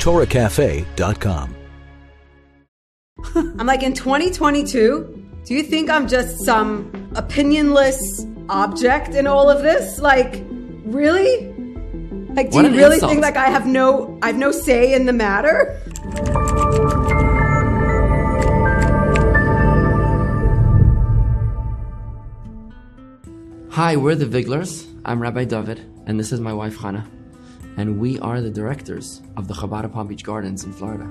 TorahCafe.com. I'm like, in 2022, do you think I'm just some opinionless object in all of this? Like, really? Like, do What you really insult. think like I have no, I have no say in the matter? Hi, we're the Viglers. I'm Rabbi Dovid, and this is my wife Chana. And we are the directors of the Chabad Palm Beach Gardens in Florida.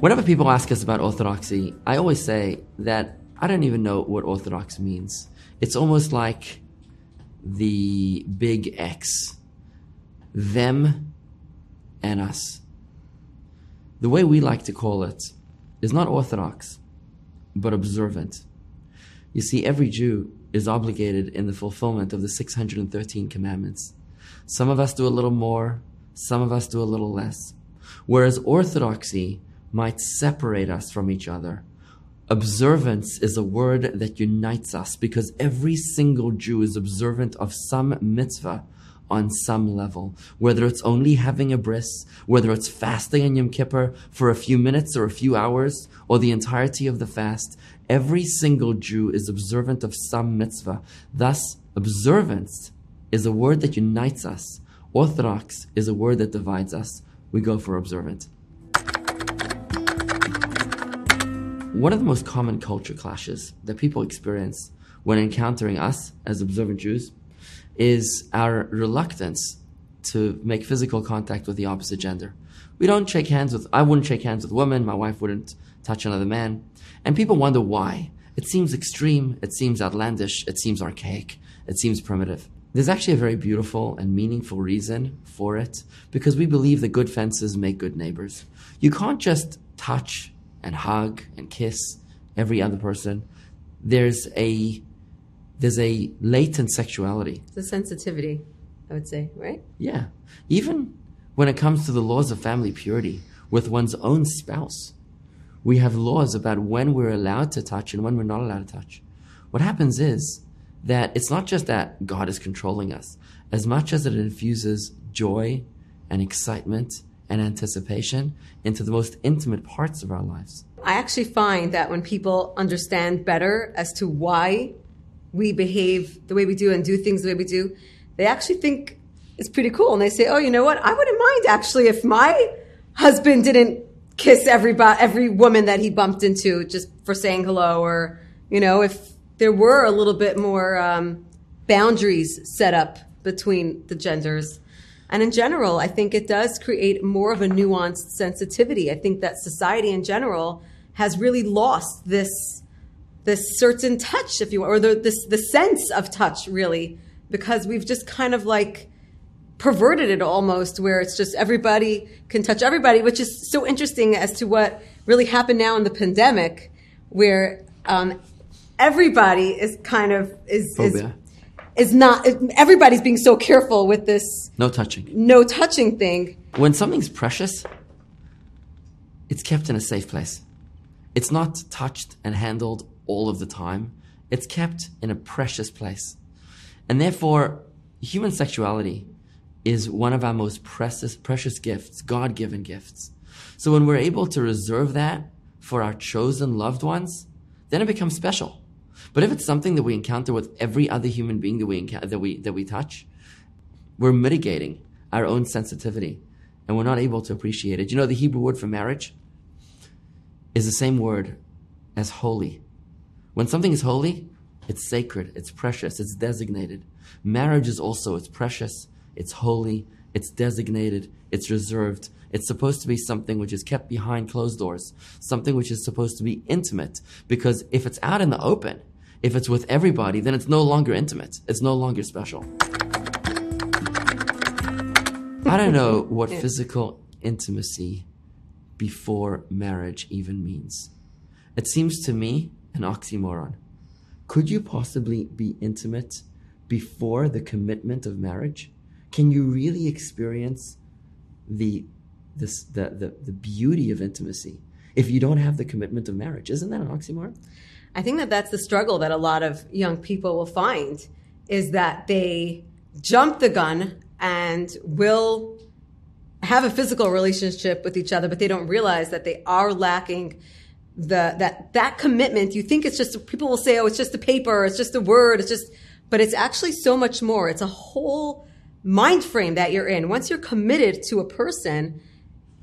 Whenever people ask us about Orthodoxy, I always say that I don't even know what Orthodox means. It's almost like the big X them and us. The way we like to call it is not Orthodox, but observant. You see, every Jew is obligated in the fulfillment of the 613 commandments. Some of us do a little more, some of us do a little less. Whereas orthodoxy might separate us from each other. Observance is a word that unites us because every single Jew is observant of some mitzvah on some level. Whether it's only having a bris, whether it's fasting on Yom Kippur for a few minutes or a few hours, or the entirety of the fast, every single Jew is observant of some mitzvah. Thus, observance is a word that unites us. Orthodox is a word that divides us. We go for observant. One of the most common culture clashes that people experience when encountering us as observant Jews is our reluctance to make physical contact with the opposite gender. We don't shake hands with, I wouldn't shake hands with a woman, my wife wouldn't touch another man. And people wonder why. It seems extreme, it seems outlandish, it seems archaic, it seems primitive. There's actually a very beautiful and meaningful reason for it because we believe that good fences make good neighbors. You can't just touch and hug and kiss every other person. There's a there's a latent sexuality. The sensitivity, I would say, right? Yeah. Even when it comes to the laws of family purity with one's own spouse, we have laws about when we're allowed to touch and when we're not allowed to touch. What happens is that it's not just that God is controlling us, as much as it infuses joy and excitement and anticipation into the most intimate parts of our lives. I actually find that when people understand better as to why we behave the way we do and do things the way we do, they actually think it's pretty cool. And they say, oh, you know what? I wouldn't mind actually if my husband didn't kiss everybody, every woman that he bumped into just for saying hello or, you know, if there were a little bit more um, boundaries set up between the genders. And in general, I think it does create more of a nuanced sensitivity. I think that society in general has really lost this this certain touch, if you will, or the this the sense of touch, really, because we've just kind of like perverted it almost, where it's just everybody can touch everybody, which is so interesting as to what really happened now in the pandemic, where um, everybody is kind of is is is not everybody's being so careful with this No touching. no touching thing. When something's precious, it's kept in a safe place. It's not touched and handled all of the time. It's kept in a precious place. And therefore, human sexuality is one of our most precious, precious gifts, God given gifts. So when we're able to reserve that for our chosen loved ones, then it becomes special. But if it's something that we encounter with every other human being that we, that we, that we touch, we're mitigating our own sensitivity and we're not able to appreciate it. You know, the Hebrew word for marriage is the same word as holy. When something is holy, it's sacred, it's precious, it's designated. Marriage is also, it's precious, it's holy, it's designated, it's reserved. It's supposed to be something which is kept behind closed doors, something which is supposed to be intimate. Because if it's out in the open, if it's with everybody, then it's no longer intimate. It's no longer special. I don't know what physical intimacy before marriage even means. It seems to me an oxymoron. Could you possibly be intimate before the commitment of marriage? Can you really experience the this the, the, the beauty of intimacy if you don't have the commitment of marriage? Isn't that an oxymoron? I think that that's the struggle that a lot of young people will find is that they jump the gun and will have a physical relationship with each other, but they don't realize that they are lacking the that that commitment. You think it's just people will say, "Oh, it's just a paper, it's just a word, it's just," but it's actually so much more. It's a whole mind frame that you're in. Once you're committed to a person,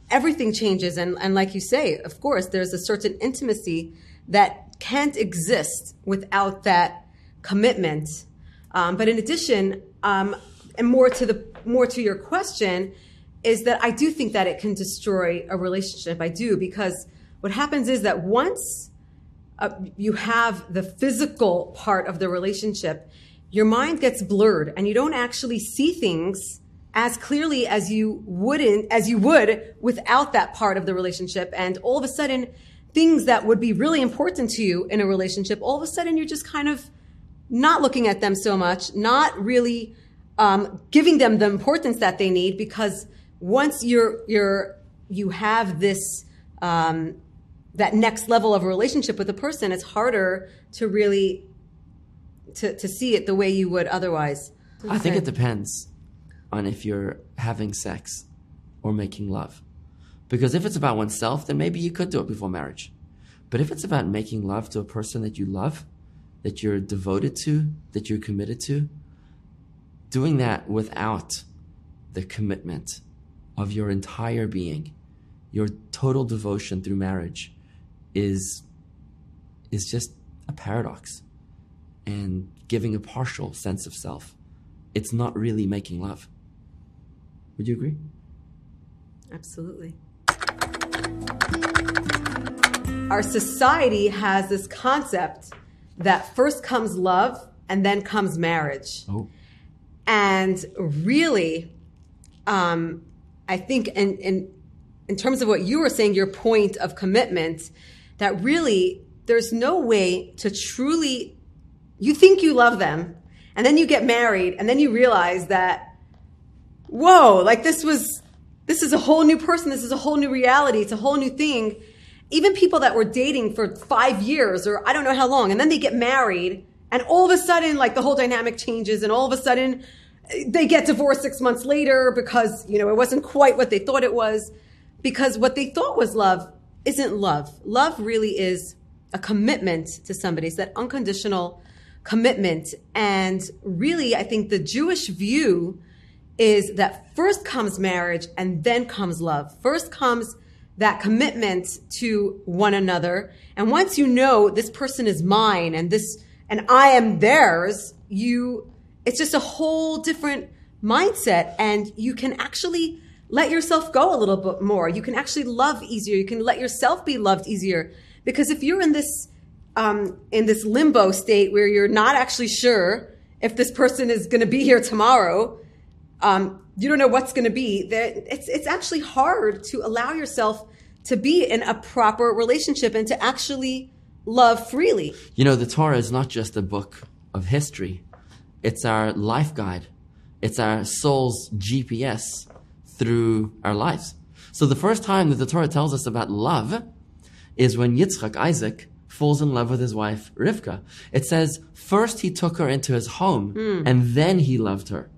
everything changes, and and like you say, of course, there's a certain intimacy that can't exist without that commitment. Um, but in addition, um, and more to the more to your question, is that I do think that it can destroy a relationship. I do because what happens is that once uh, you have the physical part of the relationship, your mind gets blurred and you don't actually see things as clearly as you wouldn't as you would without that part of the relationship. And all of a sudden things that would be really important to you in a relationship all of a sudden you're just kind of not looking at them so much not really um, giving them the importance that they need because once you're you're you have this um, that next level of a relationship with a person, it's harder to really to, to see it the way you would otherwise. I think it depends on if you're having sex or making love. Because if it's about oneself, then maybe you could do it before marriage. But if it's about making love to a person that you love, that you're devoted to, that you're committed to, doing that without the commitment of your entire being, your total devotion through marriage is is just a paradox and giving a partial sense of self. It's not really making love. Would you agree? Absolutely. Our society has this concept that first comes love and then comes marriage. Oh. And really, um, I think in, in, in terms of what you were saying, your point of commitment, that really there's no way to truly, you think you love them, and then you get married, and then you realize that, whoa, like this was, this is a whole new person, this is a whole new reality, it's a whole new thing. Even people that were dating for five years or I don't know how long, and then they get married, and all of a sudden, like the whole dynamic changes, and all of a sudden, they get divorced six months later because, you know, it wasn't quite what they thought it was. Because what they thought was love isn't love. Love really is a commitment to somebody. It's that unconditional commitment. And really, I think the Jewish view is that first comes marriage and then comes love. First comes that commitment to one another. And once you know this person is mine and this, and I am theirs, you, it's just a whole different mindset and you can actually let yourself go a little bit more. You can actually love easier. You can let yourself be loved easier. Because if you're in this, um, in this limbo state where you're not actually sure if this person is going to be here tomorrow, um, you don't know what's going to be. That It's it's actually hard to allow yourself to be in a proper relationship and to actually love freely. You know, the Torah is not just a book of history; it's our life guide. It's our soul's GPS through our lives. So the first time that the Torah tells us about love is when Yitzchak, Isaac, falls in love with his wife, Rivka. It says, first he took her into his home mm. and then he loved her.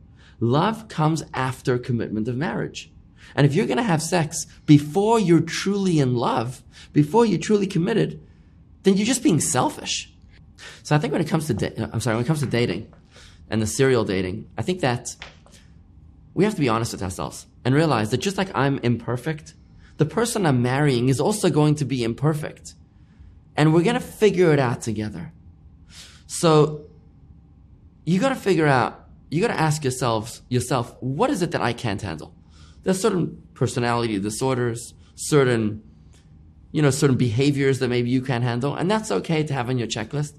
Love comes after commitment of marriage. And if you're going to have sex before you're truly in love, before you're truly committed, then you're just being selfish. So I think when it comes to, da- I'm sorry, when it comes to dating and the serial dating, I think that we have to be honest with ourselves and realize that just like I'm imperfect, the person I'm marrying is also going to be imperfect. And we're going to figure it out together. So you got to figure out, you got to ask yourselves, yourself, what is it that I can't handle? There's certain personality disorders, certain, you know, certain behaviors that maybe you can't handle. And that's okay to have on your checklist.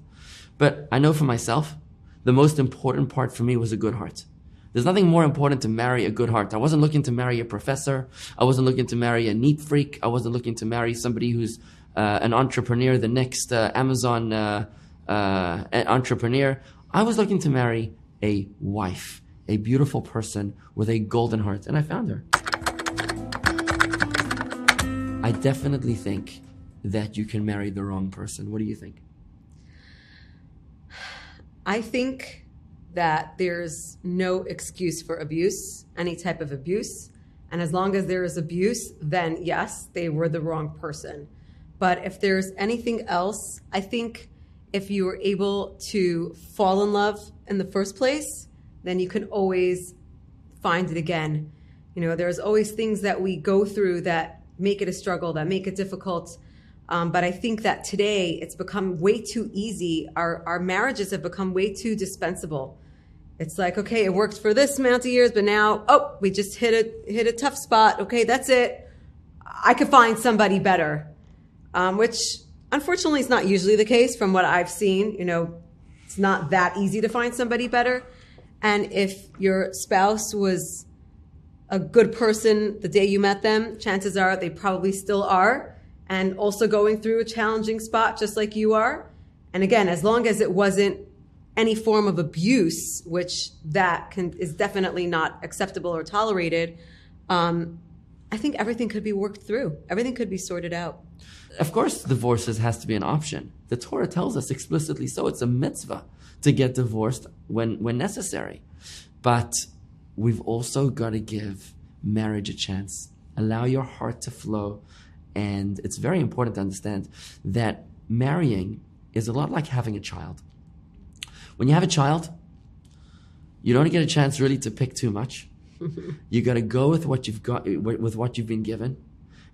But I know for myself, the most important part for me was a good heart. There's nothing more important to marry a good heart. I wasn't looking to marry a professor. I wasn't looking to marry a neat freak. I wasn't looking to marry somebody who's uh, an entrepreneur, the next uh, Amazon uh, uh entrepreneur. I was looking to marry a wife, a beautiful person with a golden heart, and I found her. I definitely think that you can marry the wrong person. What do you think? I think that there's no excuse for abuse, any type of abuse. And as long as there is abuse, then yes, they were the wrong person. But if there's anything else, I think if you were able to fall in love in the first place, then you can always find it again. You know, there's always things that we go through that make it a struggle, that make it difficult. Um, but I think that today it's become way too easy. Our, our marriages have become way too dispensable. It's like, okay, it worked for this amount of years, but now, oh, we just hit a, hit a tough spot. Okay, that's it. I could find somebody better. Um, which unfortunately is not usually the case from what I've seen. You know, it's not that easy to find somebody better. And if your spouse was a good person the day you met them, chances are they probably still are and also going through a challenging spot just like you are. And again, as long as it wasn't any form of abuse, which that can, is definitely not acceptable or tolerated, um, I think everything could be worked through. Everything could be sorted out. Of course, divorces has to be an option. The Torah tells us explicitly so. It's a mitzvah to get divorced when, when necessary. But we've also got to give marriage a chance. Allow your heart to flow. And it's very important to understand that marrying is a lot like having a child. When you have a child, you don't get a chance really to pick too much. you got to go with what you've got, with what you've been given.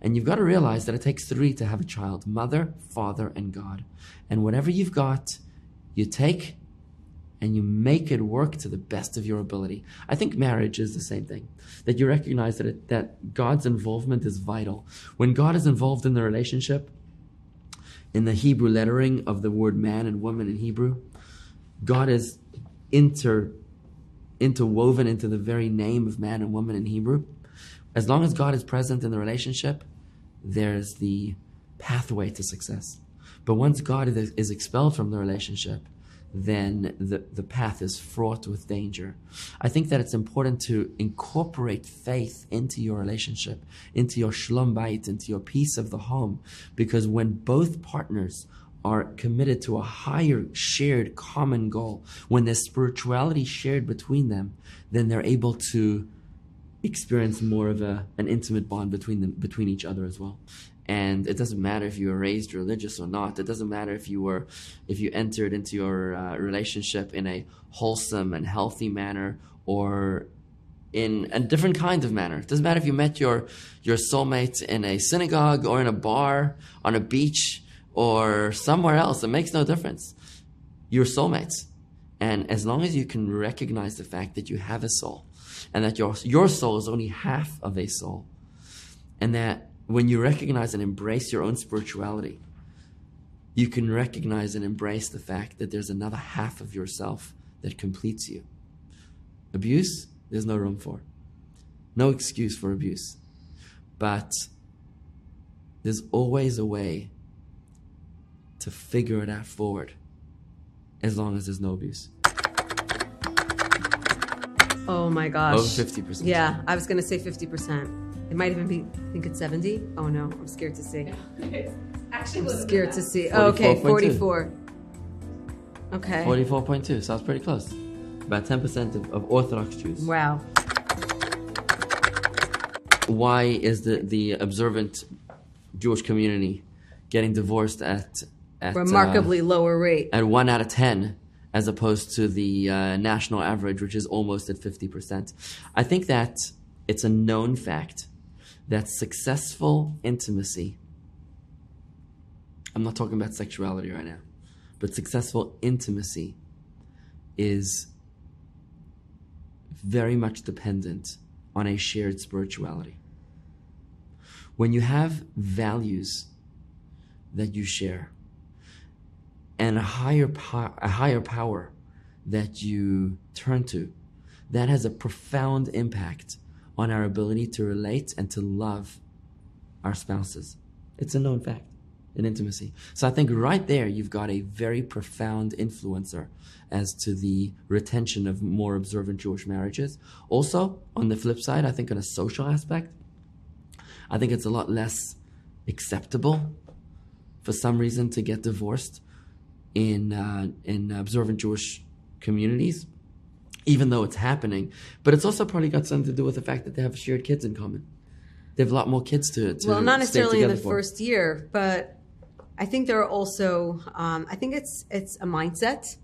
And you've got to realize that it takes three to have a child mother, father, and God. And whatever you've got, you take and you make it work to the best of your ability. I think marriage is the same thing. That you recognize that it, that God's involvement is vital. When God is involved in the relationship, in the Hebrew lettering of the word man and woman in Hebrew, God is inter interwoven into the very name of man and woman in Hebrew. As long as God is present in the relationship, there's the pathway to success. But once God is expelled from the relationship, then the, the path is fraught with danger. I think that it's important to incorporate faith into your relationship, into your shalom bayit, into your peace of the home, because when both partners are committed to a higher shared common goal, when there's spirituality shared between them, then they're able to experience more of a, an intimate bond between them, between each other as well. And it doesn't matter if you were raised religious or not. It doesn't matter if you were if you entered into your uh, relationship in a wholesome and healthy manner or in a different kind of manner. It doesn't matter if you met your your soulmate in a synagogue or in a bar on a beach or somewhere else it makes no difference you're soulmates and as long as you can recognize the fact that you have a soul and that your your soul is only half of a soul and that when you recognize and embrace your own spirituality, you can recognize and embrace the fact that there's another half of yourself that completes you. Abuse, there's no room for. No excuse for abuse. But there's always a way to figure it out forward as long as there's no abuse. Oh my gosh. Over 50%. Yeah, I was going to say 50%. It might even be, I think it's 70. Oh no, I'm scared to see. Actually, I'm scared to see. Oh, okay, 44. Okay. 44.2 sounds pretty close. About 10% of, of Orthodox Jews. Wow. Why is the, the observant Jewish community getting divorced at, at Remarkably uh, lower rate. at one out of 10 as opposed to the uh, national average, which is almost at 50%? I think that it's a known fact that successful intimacy, I'm not talking about sexuality right now, but successful intimacy is very much dependent on a shared spirituality. When you have values that you share and a higher, po- a higher power that you turn to, that has a profound impact on our ability to relate and to love our spouses. It's a known fact in intimacy. So I think right there you've got a very profound influencer as to the retention of more observant Jewish marriages. Also, on the flip side, I think on a social aspect, I think it's a lot less acceptable for some reason to get divorced in uh, in observant Jewish communities even though it's happening. But it's also probably got something to do with the fact that they have shared kids in common. They have a lot more kids to, to well, not stay necessarily in the for. first year, but I think there are also. Um, I think it's it's a mindset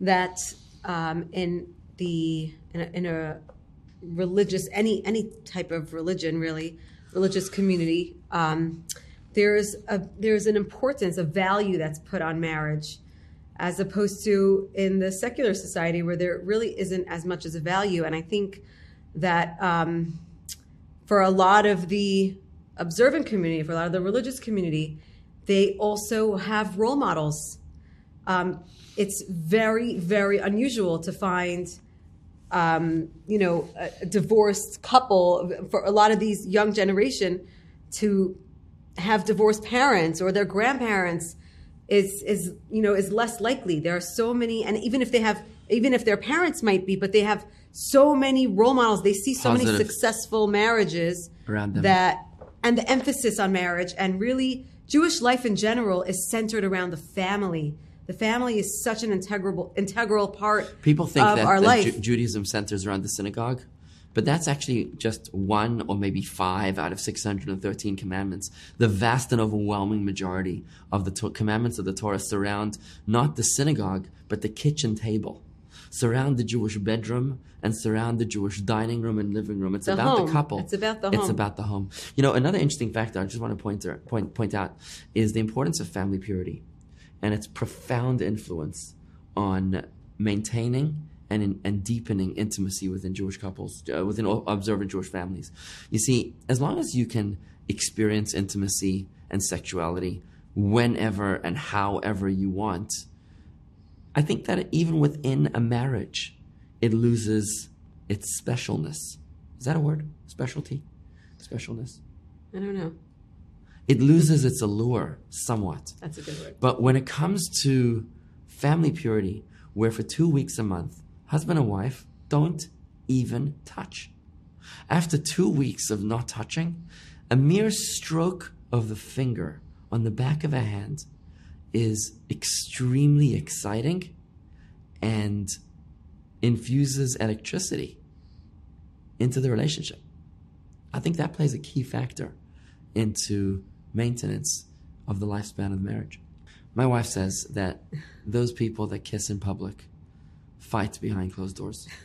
that um, in the in a, in a religious any any type of religion really religious community um, there's a there's an importance a value that's put on marriage as opposed to in the secular society where there really isn't as much as a value. And i think that um, for a lot of the observant community for a lot of the religious community they also have role models. Um, it's very very unusual to find um, you know, a, a divorced couple for a lot of these young generation to have divorced parents or their grandparents is is you know is less likely. There are so many, and even if they have, even if their parents might be, but they have so many role models. They see so many successful marriages Around them. that, and the emphasis on marriage, and really Jewish life in general is centered around the family. The family is such an integral integral part People think that, our that life. Ju- Judaism centers around the synagogue, but that's actually just one or maybe five out of 613 commandments. The vast and overwhelming majority of the to- commandments of the Torah surround not the synagogue, but the kitchen table, surround the Jewish bedroom, and surround the Jewish dining room and living room. It's The about home. the couple. It's about the home. It's about the home. You know, another interesting factor I just want to point, er, point, point out is the importance of family purity and its profound influence on maintaining and, and deepening intimacy within Jewish couples, uh, within observant Jewish families. You see, as long as you can experience intimacy and sexuality whenever and however you want, I think that even within a marriage, it loses its specialness. Is that a word? Specialty? Specialness? I don't know. It loses its allure somewhat. That's a good word. But when it comes to family purity, where for two weeks a month, husband and wife don't even touch. After two weeks of not touching, a mere stroke of the finger on the back of a hand is extremely exciting and infuses electricity into the relationship. I think that plays a key factor into maintenance of the lifespan of marriage. My wife says that those people that kiss in public fight behind closed doors.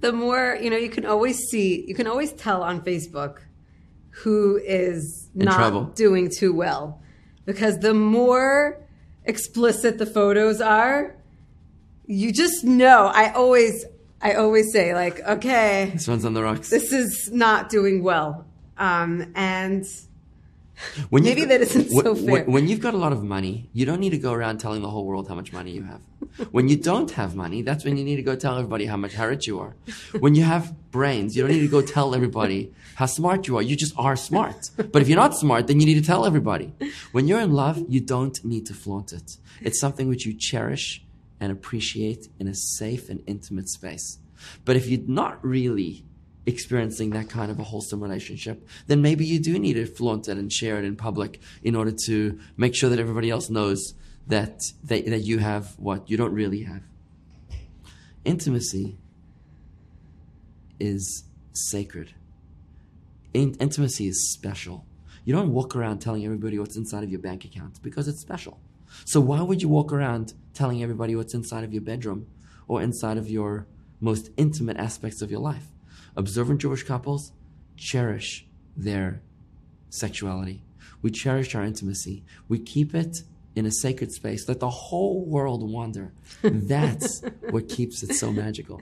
The more, you know, you can always see, you can always tell on Facebook who is In not trouble. doing too well. Because the more explicit the photos are, you just know. I always I always say like, okay, This one's on the rocks. this is not doing well. Um, and When maybe that isn't when- so when- fair. When you've got a lot of money, you don't need to go around telling the whole world how much money you have. When you don't have money, that's when you need to go tell everybody how much rich you are. When you have brains, you don't need to go tell everybody how smart you are. You just are smart. But if you're not smart, then you need to tell everybody. When you're in love, you don't need to flaunt it. It's something which you cherish and appreciate in a safe and intimate space. But if you're not really experiencing that kind of a wholesome relationship, then maybe you do need to flaunt it and share it in public in order to make sure that everybody else knows that they, that you have what you don't really have. Intimacy is sacred. In- intimacy is special. You don't walk around telling everybody what's inside of your bank account because it's special. So why would you walk around telling everybody what's inside of your bedroom or inside of your most intimate aspects of your life? Observant Jewish couples cherish their sexuality. We cherish our intimacy. We keep it in a sacred space. Let the whole world wonder. That's what keeps it so magical.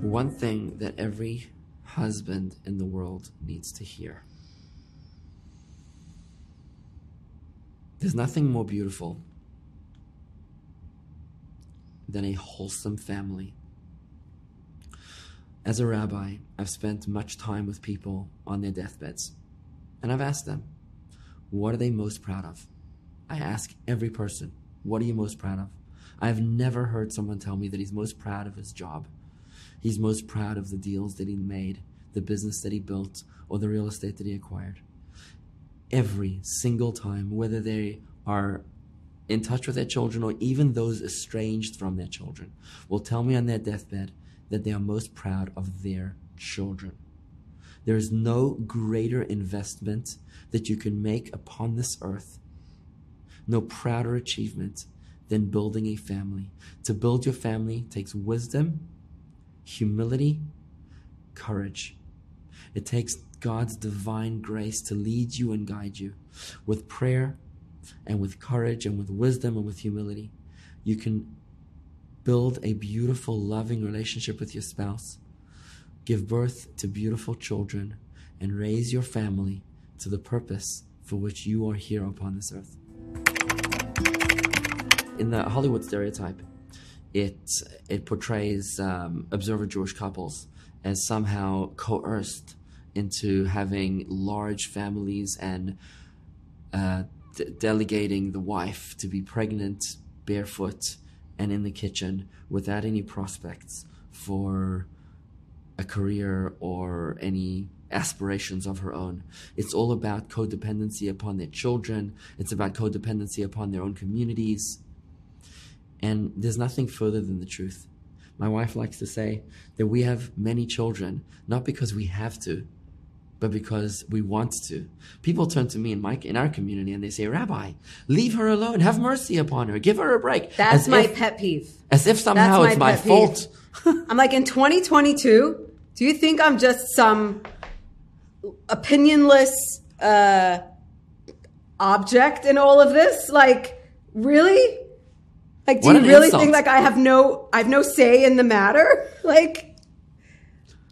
One thing that every husband in the world needs to hear. There's nothing more beautiful than a wholesome family. As a rabbi, I've spent much time with people on their deathbeds, and I've asked them, what are they most proud of? I ask every person, what are you most proud of? I've never heard someone tell me that he's most proud of his job. He's most proud of the deals that he made, the business that he built, or the real estate that he acquired. Every single time, whether they are in touch with their children or even those estranged from their children will tell me on their deathbed that they are most proud of their children. There is no greater investment that you can make upon this earth, no prouder achievement than building a family. To build your family takes wisdom, humility, courage. It takes God's divine grace to lead you and guide you with prayer and with courage and with wisdom and with humility. You can build a beautiful, loving relationship with your spouse, give birth to beautiful children, and raise your family to the purpose for which you are here upon this earth. In the Hollywood stereotype, it it portrays um, observer Jewish couples as somehow coerced into having large families and uh, delegating the wife to be pregnant, barefoot, and in the kitchen without any prospects for a career or any aspirations of her own. It's all about codependency upon their children, it's about codependency upon their own communities. And there's nothing further than the truth. My wife likes to say that we have many children, not because we have to, but because we want to. People turn to me in my in our community and they say, Rabbi, leave her alone, have mercy upon her, give her a break. That's As my if- pet peeve. As if somehow That's it's my my pet fault. I'm like, in 2022, do you think I'm just some opinionless uh, object in all of this? Like, really? Like, do What you really insult. think like I have no, I have no say in the matter? Like,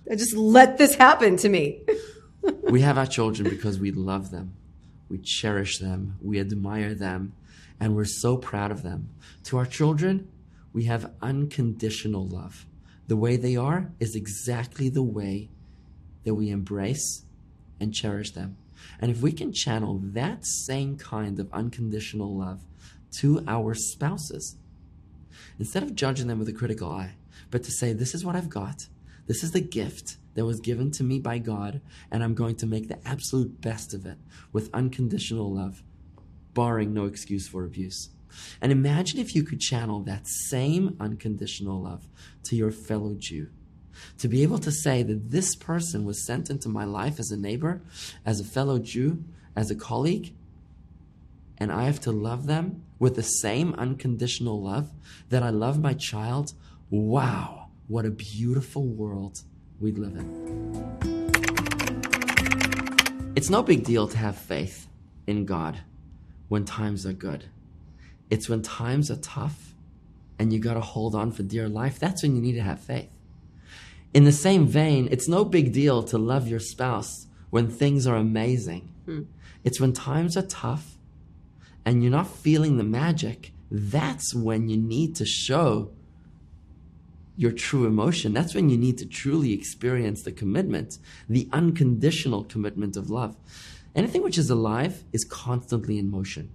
I just let this happen to me. we have our children because we love them, we cherish them, we admire them, and we're so proud of them. To our children, we have unconditional love. The way they are is exactly the way that we embrace and cherish them. And if we can channel that same kind of unconditional love to our spouses, instead of judging them with a critical eye, but to say, This is what I've got. This is the gift that was given to me by God, and I'm going to make the absolute best of it with unconditional love, barring no excuse for abuse. And imagine if you could channel that same unconditional love to your fellow Jew. To be able to say that this person was sent into my life as a neighbor, as a fellow Jew, as a colleague, and I have to love them with the same unconditional love that I love my child, wow, what a beautiful world we live in. It's no big deal to have faith in God when times are good. It's when times are tough and you got to hold on for dear life, that's when you need to have faith. In the same vein, it's no big deal to love your spouse when things are amazing. Hmm. It's when times are tough and you're not feeling the magic, that's when you need to show your true emotion. That's when you need to truly experience the commitment, the unconditional commitment of love. Anything which is alive is constantly in motion.